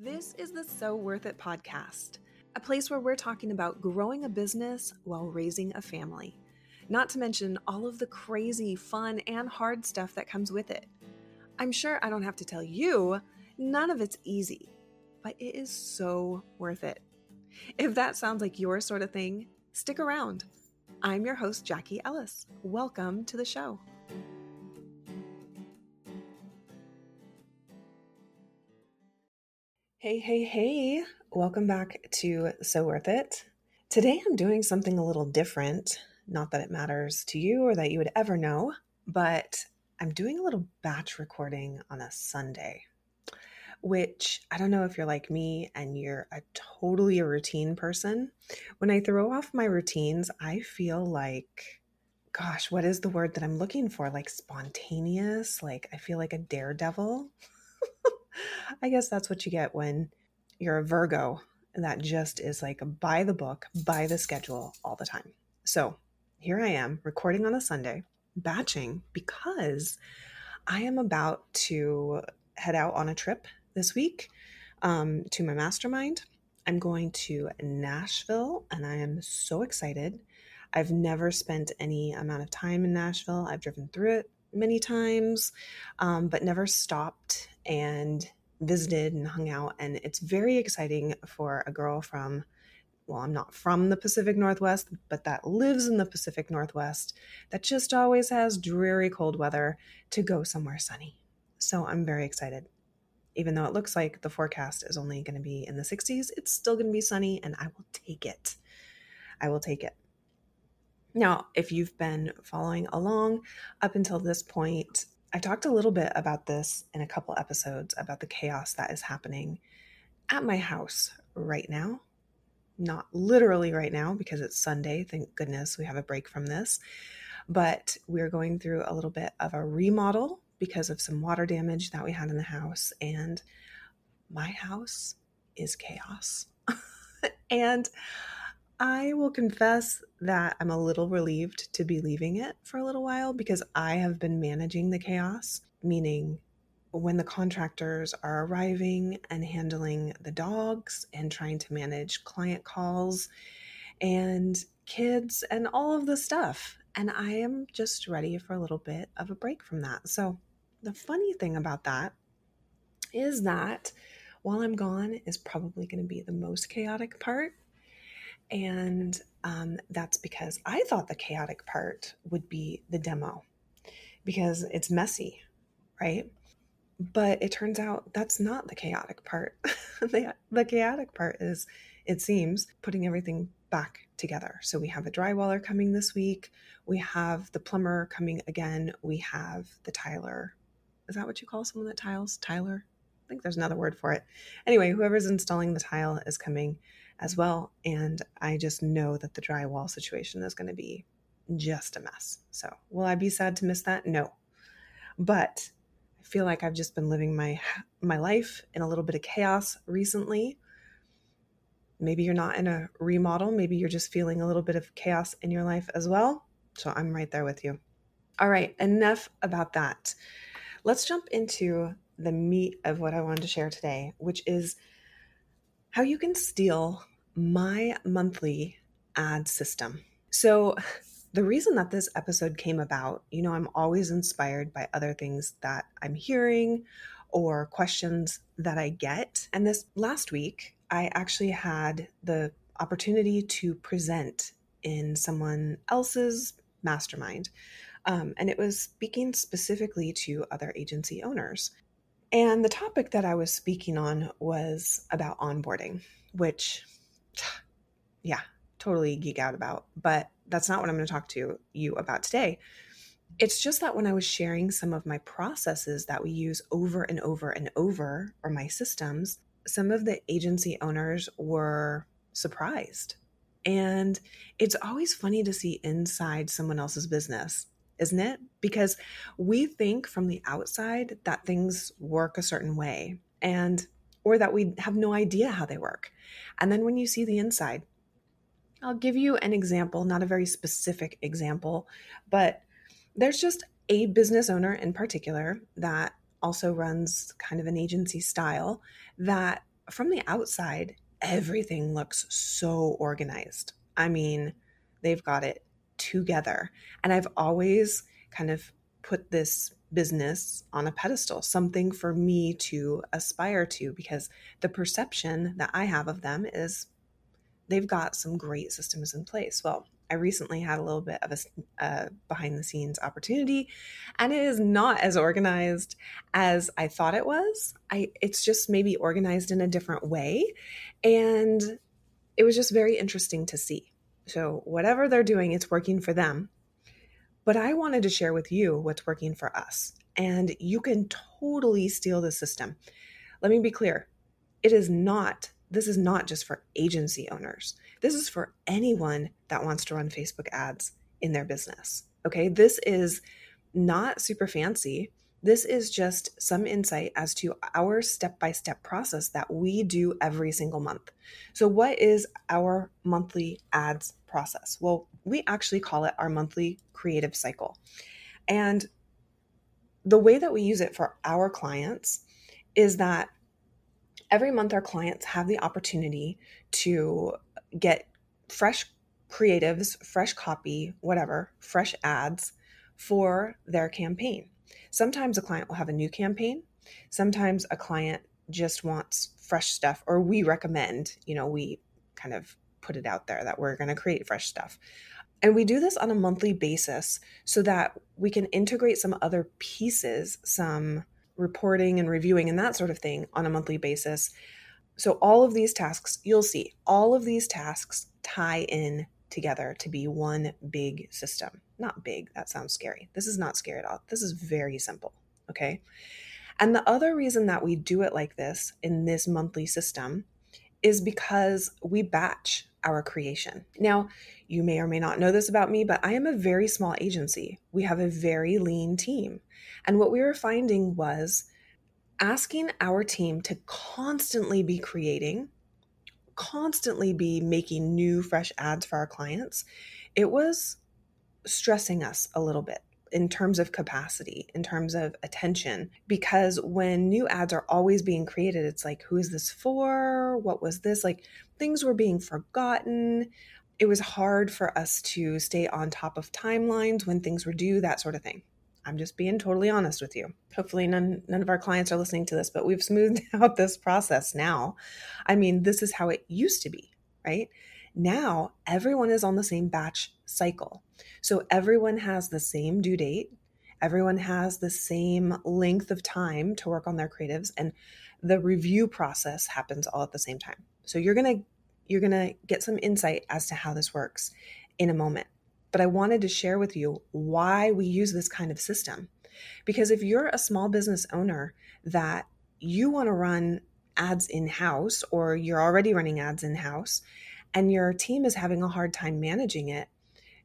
This is the So Worth It podcast, a place where we're talking about growing a business while raising a family, not to mention all of the crazy, fun, and hard stuff that comes with it. I'm sure I don't have to tell you, none of it's easy, but it is so worth it. If that sounds like your sort of thing, stick around. I'm your host, Jackie Ellis. Welcome to the show. Hey, hey, hey. Welcome back to So Worth It. Today I'm doing something a little different. Not that it matters to you or that you would ever know, but I'm doing a little batch recording on a Sunday, which I don't know if you're like me and you're a totally a routine person. When I throw off my routines, I feel like, gosh, what is the word that I'm looking for? Like spontaneous? Like I feel like a daredevil. I guess that's what you get when you're a Virgo. That just is like by the book, by the schedule all the time. So here I am recording on a Sunday, batching because I am about to head out on a trip this week um, to my mastermind. I'm going to Nashville and I am so excited. I've never spent any amount of time in Nashville. I've driven through it many times, um, but never stopped and visited and hung out. And it's very exciting for a girl from, well, I'm not from the Pacific Northwest, but that lives in the Pacific Northwest that just always has dreary cold weather to go somewhere sunny. So I'm very excited. Even though it looks like the forecast is only going to be in the 60s, it's still going to be sunny and I will take it. I will take it. Now, if you've been following along up until this point, I talked a little bit about this in a couple episodes about the chaos that is happening at my house right now. Not literally right now because it's Sunday. Thank goodness we have a break from this. But we're going through a little bit of a remodel because of some water damage that we had in the house. And my house is chaos. and I will confess that I'm a little relieved to be leaving it for a little while because I have been managing the chaos, meaning when the contractors are arriving and handling the dogs and trying to manage client calls and kids and all of the stuff. And I am just ready for a little bit of a break from that. So, the funny thing about that is that while I'm gone is probably going to be the most chaotic part and um, that's because I thought the chaotic part would be the demo because it's messy, right? But it turns out that's not the chaotic part. the, the chaotic part is, it seems, putting everything back together. So we have a drywaller coming this week. We have the plumber coming again. We have the tiler. Is that what you call someone that tiles? Tyler? I think there's another word for it. Anyway, whoever's installing the tile is coming as well. And I just know that the drywall situation is going to be just a mess. So, will I be sad to miss that? No. But I feel like I've just been living my my life in a little bit of chaos recently. Maybe you're not in a remodel, maybe you're just feeling a little bit of chaos in your life as well. So, I'm right there with you. All right, enough about that. Let's jump into the meat of what I wanted to share today, which is how you can steal my monthly ad system. So, the reason that this episode came about, you know, I'm always inspired by other things that I'm hearing or questions that I get. And this last week, I actually had the opportunity to present in someone else's mastermind. Um, and it was speaking specifically to other agency owners. And the topic that I was speaking on was about onboarding, which, yeah, totally geek out about. But that's not what I'm going to talk to you about today. It's just that when I was sharing some of my processes that we use over and over and over, or my systems, some of the agency owners were surprised. And it's always funny to see inside someone else's business isn't it? Because we think from the outside that things work a certain way and or that we have no idea how they work. And then when you see the inside, I'll give you an example, not a very specific example, but there's just a business owner in particular that also runs kind of an agency style that from the outside, everything looks so organized. I mean, they've got it together. And I've always kind of put this business on a pedestal, something for me to aspire to, because the perception that I have of them is they've got some great systems in place. Well, I recently had a little bit of a uh, behind the scenes opportunity, and it is not as organized as I thought it was. I it's just maybe organized in a different way, and it was just very interesting to see. So whatever they're doing, it's working for them. But I wanted to share with you what's working for us, and you can totally steal the system. Let me be clear: it is not this is not just for agency owners. This is for anyone that wants to run Facebook ads in their business. Okay. This is not super fancy. This is just some insight as to our step by step process that we do every single month. So, what is our monthly ads process? Well, we actually call it our monthly creative cycle. And the way that we use it for our clients is that every month our clients have the opportunity to get fresh creatives, fresh copy, whatever, fresh ads for their campaign. Sometimes a client will have a new campaign. Sometimes a client just wants fresh stuff, or we recommend, you know, we kind of put it out there that we're going to create fresh stuff. And we do this on a monthly basis so that we can integrate some other pieces, some reporting and reviewing and that sort of thing on a monthly basis. So, all of these tasks, you'll see, all of these tasks tie in together to be one big system. Not big, that sounds scary. This is not scary at all. This is very simple. Okay. And the other reason that we do it like this in this monthly system is because we batch our creation. Now, you may or may not know this about me, but I am a very small agency. We have a very lean team. And what we were finding was asking our team to constantly be creating, constantly be making new, fresh ads for our clients, it was stressing us a little bit in terms of capacity, in terms of attention. Because when new ads are always being created, it's like, who is this for? What was this? Like things were being forgotten. It was hard for us to stay on top of timelines when things were due, that sort of thing. I'm just being totally honest with you. Hopefully, none, none of our clients are listening to this, but we've smoothed out this process now. I mean, this is how it used to be, right? Now, everyone is on the same batch cycle. So everyone has the same due date, everyone has the same length of time to work on their creatives, and the review process happens all at the same time. So you're going to you're going to get some insight as to how this works in a moment. But I wanted to share with you why we use this kind of system. Because if you're a small business owner that you want to run ads in house or you're already running ads in house and your team is having a hard time managing it,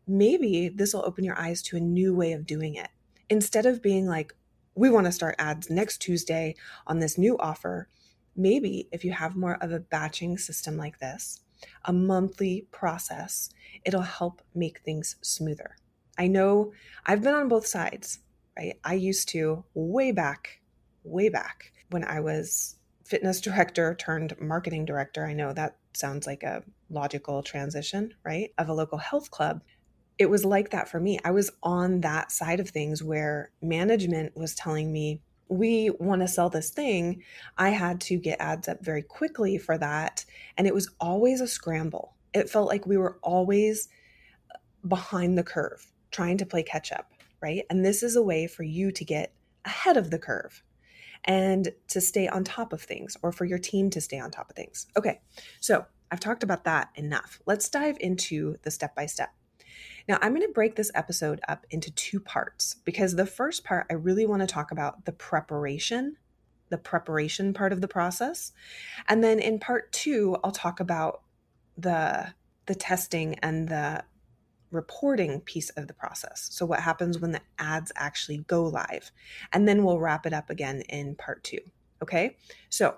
maybe this will open your eyes to a new way of doing it. Instead of being like, we want to start ads next Tuesday on this new offer, maybe if you have more of a batching system like this, a monthly process, it'll help make things smoother. I know I've been on both sides, right? I used to way back, way back when I was fitness director turned marketing director. I know that sounds like a logical transition, right? Of a local health club. It was like that for me. I was on that side of things where management was telling me, we want to sell this thing. I had to get ads up very quickly for that. And it was always a scramble. It felt like we were always uh, behind the curve, trying to play catch up, right? And this is a way for you to get ahead of the curve and to stay on top of things or for your team to stay on top of things. Okay, so I've talked about that enough. Let's dive into the step by step. Now, I'm going to break this episode up into two parts because the first part, I really want to talk about the preparation, the preparation part of the process. And then in part two, I'll talk about the the testing and the reporting piece of the process. So, what happens when the ads actually go live? And then we'll wrap it up again in part two. Okay, so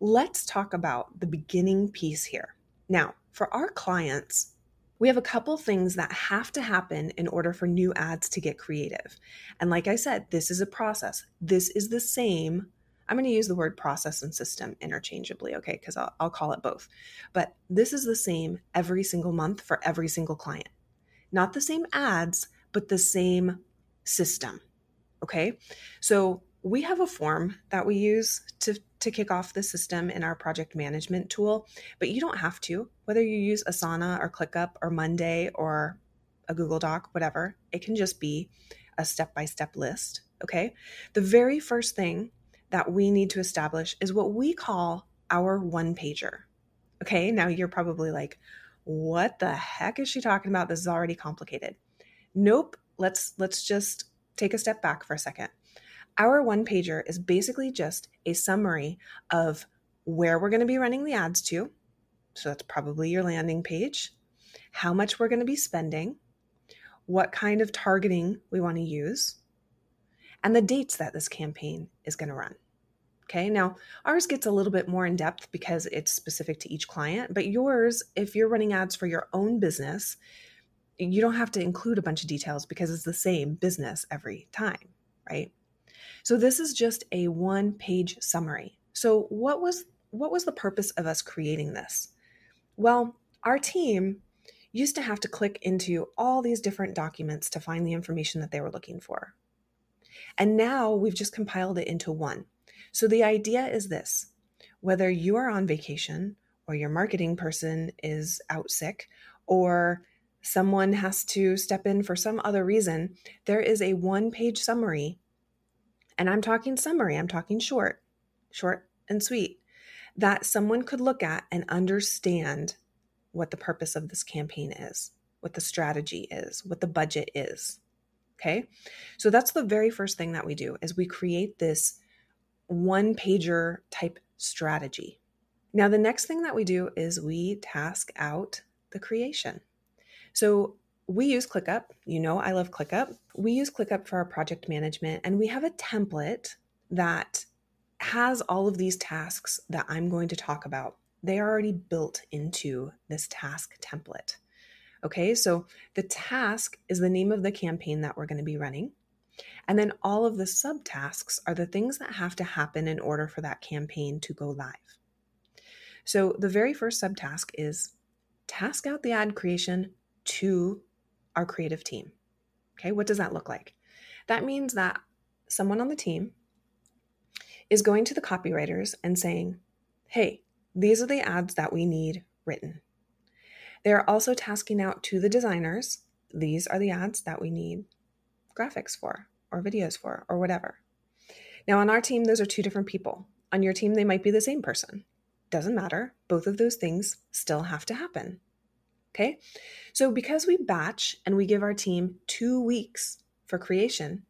let's talk about the beginning piece here. Now, for our clients, we have a couple things that have to happen in order for new ads to get creative. And like I said, this is a process. This is the same I'm going to use the word process and system interchangeably, okay? Because I'll, I'll call it both. But this is the same every single month for every single client. Not the same ads, but the same system, okay? So we have a form that we use to, to kick off the system in our project management tool, but you don't have to. Whether you use Asana or ClickUp or Monday or a Google Doc, whatever, it can just be a step by step list. Okay. The very first thing that we need to establish is what we call our one pager. Okay. Now you're probably like, what the heck is she talking about? This is already complicated. Nope. Let's let's just take a step back for a second. Our one pager is basically just a summary of where we're going to be running the ads to. So that's probably your landing page, how much we're going to be spending, what kind of targeting we want to use, and the dates that this campaign is going to run. Okay, now ours gets a little bit more in depth because it's specific to each client, but yours, if you're running ads for your own business, you don't have to include a bunch of details because it's the same business every time, right? So this is just a one page summary. So what was what was the purpose of us creating this? Well, our team used to have to click into all these different documents to find the information that they were looking for. And now we've just compiled it into one. So the idea is this whether you are on vacation, or your marketing person is out sick, or someone has to step in for some other reason, there is a one page summary and I'm talking summary, I'm talking short, short and sweet, that someone could look at and understand what the purpose of this campaign is, what the strategy is, what the budget is. Okay? So that's the very first thing that we do is we create this one pager type strategy. Now the next thing that we do is we task out the creation. So we use ClickUp. You know, I love ClickUp. We use ClickUp for our project management, and we have a template that has all of these tasks that I'm going to talk about. They are already built into this task template. Okay, so the task is the name of the campaign that we're going to be running. And then all of the subtasks are the things that have to happen in order for that campaign to go live. So the very first subtask is task out the ad creation to our creative team. Okay, what does that look like? That means that someone on the team is going to the copywriters and saying, hey, these are the ads that we need written. They're also tasking out to the designers, these are the ads that we need graphics for, or videos for, or whatever. Now, on our team, those are two different people. On your team, they might be the same person. Doesn't matter. Both of those things still have to happen. Okay. So because we batch and we give our team two weeks for creation,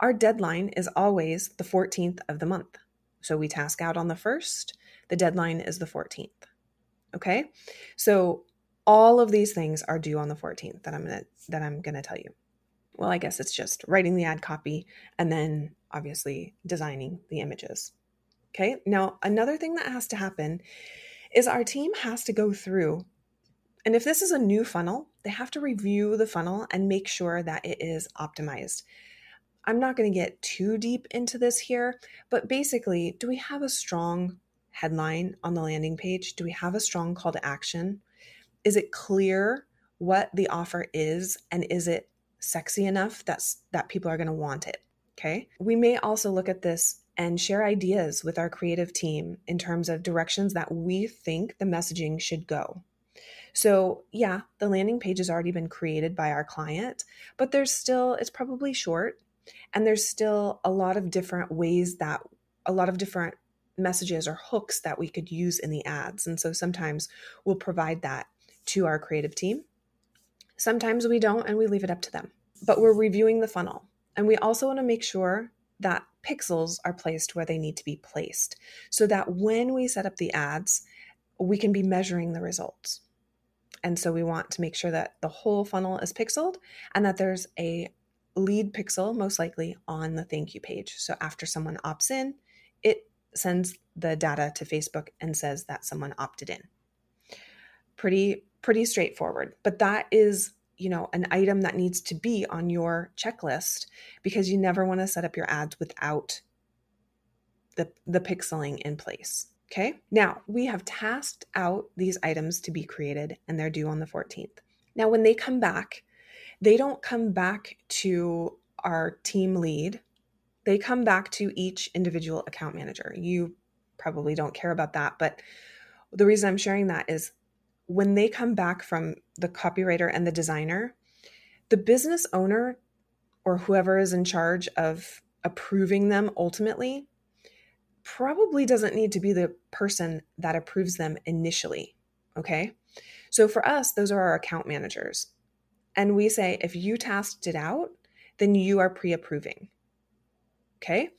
our deadline is always the 14th of the month. So we task out on the first, the deadline is the 14th. Okay. So all of these things are due on the 14th that I'm going to, that I'm going to tell you. Well, I guess it's just writing the ad copy and then obviously designing the images. Okay. Now, another thing that has to happen is our team has to go through and if this is a new funnel, they have to review the funnel and make sure that it is optimized. I'm not going to get too deep into this here, but basically, do we have a strong headline on the landing page? Do we have a strong call to action? Is it clear what the offer is and is it sexy enough that's that people are going to want it? Okay? We may also look at this and share ideas with our creative team in terms of directions that we think the messaging should go. So, yeah, the landing page has already been created by our client, but there's still, it's probably short, and there's still a lot of different ways that a lot of different messages or hooks that we could use in the ads. And so sometimes we'll provide that to our creative team. Sometimes we don't, and we leave it up to them. But we're reviewing the funnel. And we also want to make sure that pixels are placed where they need to be placed so that when we set up the ads, we can be measuring the results. And so we want to make sure that the whole funnel is pixeled and that there's a lead pixel, most likely, on the thank you page. So after someone opts in, it sends the data to Facebook and says that someone opted in. Pretty, pretty straightforward. But that is, you know, an item that needs to be on your checklist because you never want to set up your ads without the, the pixeling in place. Okay. Now we have tasked out these items to be created and they're due on the 14th. Now, when they come back, they don't come back to our team lead. They come back to each individual account manager. You probably don't care about that, but the reason I'm sharing that is when they come back from the copywriter and the designer, the business owner or whoever is in charge of approving them ultimately probably doesn't need to be the person that approves them initially. Okay. So for us, those are our account managers. And we say, if you tasked it out, then you are pre approving. Okay.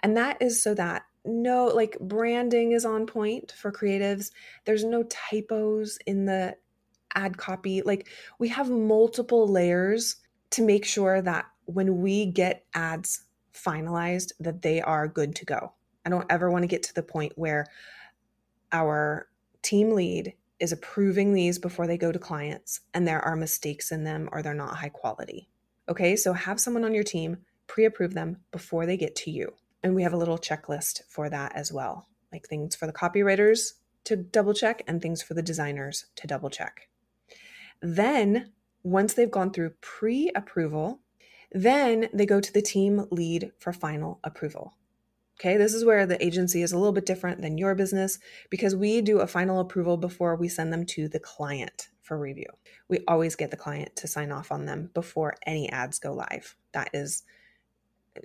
And that is so that no, like branding is on point for creatives. There's no typos in the ad copy. Like we have multiple layers to make sure that when we get ads finalized, that they are good to go. I don't ever want to get to the point where our team lead is approving these before they go to clients and there are mistakes in them or they're not high quality. Okay, so have someone on your team pre approve them before they get to you. And we have a little checklist for that as well, like things for the copywriters to double check and things for the designers to double check. Then, once they've gone through pre approval, then they go to the team lead for final approval. Okay, this is where the agency is a little bit different than your business because we do a final approval before we send them to the client for review. We always get the client to sign off on them before any ads go live. That is,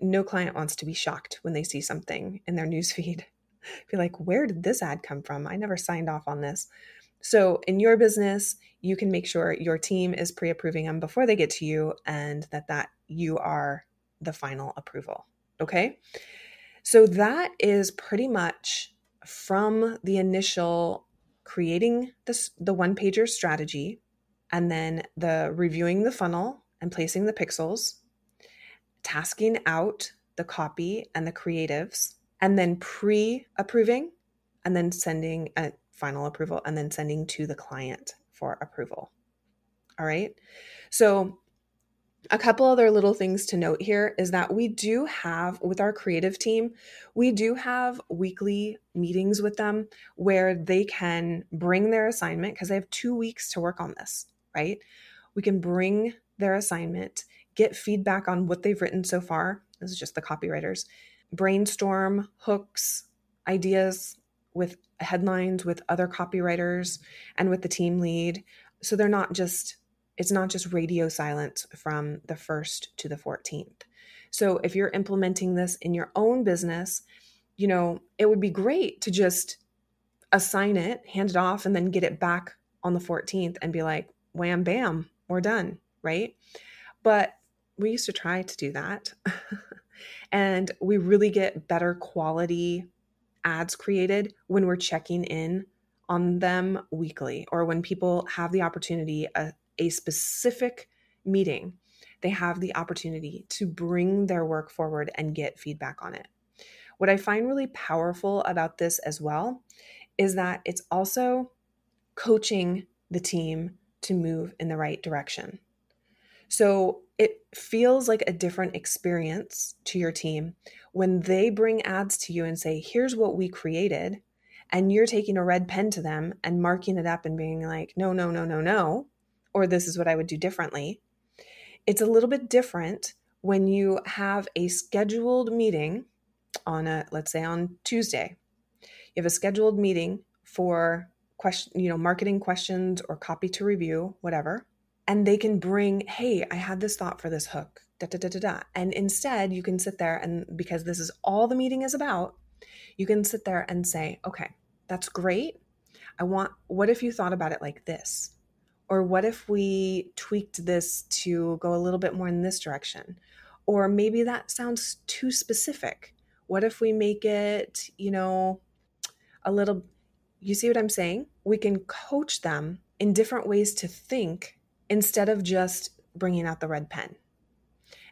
no client wants to be shocked when they see something in their newsfeed. Be like, where did this ad come from? I never signed off on this. So, in your business, you can make sure your team is pre approving them before they get to you and that, that you are the final approval. Okay. So that is pretty much from the initial creating this the one pager strategy and then the reviewing the funnel and placing the pixels, tasking out the copy and the creatives, and then pre-approving and then sending a final approval and then sending to the client for approval. All right. So a couple other little things to note here is that we do have with our creative team we do have weekly meetings with them where they can bring their assignment because they have two weeks to work on this right? We can bring their assignment get feedback on what they've written so far this is just the copywriters brainstorm hooks ideas with headlines with other copywriters and with the team lead. So they're not just it's not just radio silence from the 1st to the 14th. So if you're implementing this in your own business, you know, it would be great to just assign it, hand it off, and then get it back on the 14th and be like, wham, bam, we're done, right? But we used to try to do that. and we really get better quality ads created when we're checking in on them weekly or when people have the opportunity uh, a specific meeting, they have the opportunity to bring their work forward and get feedback on it. What I find really powerful about this as well is that it's also coaching the team to move in the right direction. So it feels like a different experience to your team when they bring ads to you and say, here's what we created. And you're taking a red pen to them and marking it up and being like, no, no, no, no, no or this is what I would do differently. It's a little bit different when you have a scheduled meeting on a let's say on Tuesday. You have a scheduled meeting for question, you know, marketing questions or copy to review, whatever. And they can bring, hey, I had this thought for this hook. Da, da, da, da, da. And instead, you can sit there and because this is all the meeting is about, you can sit there and say, okay, that's great. I want, what if you thought about it like this? Or what if we tweaked this to go a little bit more in this direction? Or maybe that sounds too specific. What if we make it, you know, a little, you see what I'm saying? We can coach them in different ways to think instead of just bringing out the red pen.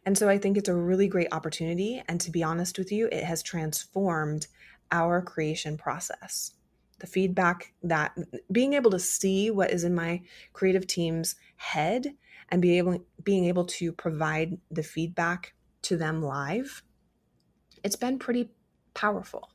And so I think it's a really great opportunity. And to be honest with you, it has transformed our creation process the feedback that being able to see what is in my creative team's head and be able being able to provide the feedback to them live it's been pretty powerful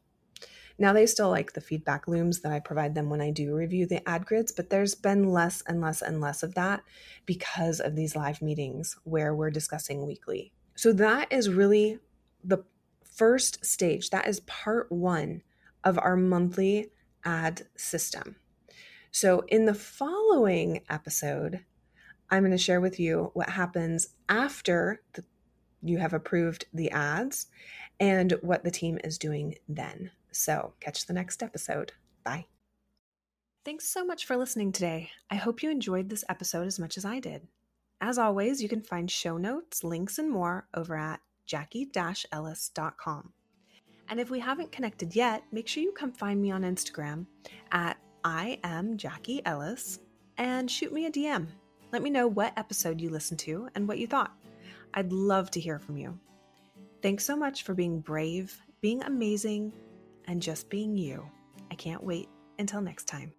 Now they still like the feedback looms that I provide them when I do review the ad grids, but there's been less and less and less of that because of these live meetings where we're discussing weekly. So that is really the first stage. That is part one of our monthly ad system. So in the following episode, I'm going to share with you what happens after the, you have approved the ads and what the team is doing then. So, catch the next episode. Bye. Thanks so much for listening today. I hope you enjoyed this episode as much as I did. As always, you can find show notes, links, and more over at jackie ellis.com. And if we haven't connected yet, make sure you come find me on Instagram at I am Jackie Ellis and shoot me a DM. Let me know what episode you listened to and what you thought. I'd love to hear from you. Thanks so much for being brave, being amazing, and just being you. I can't wait until next time.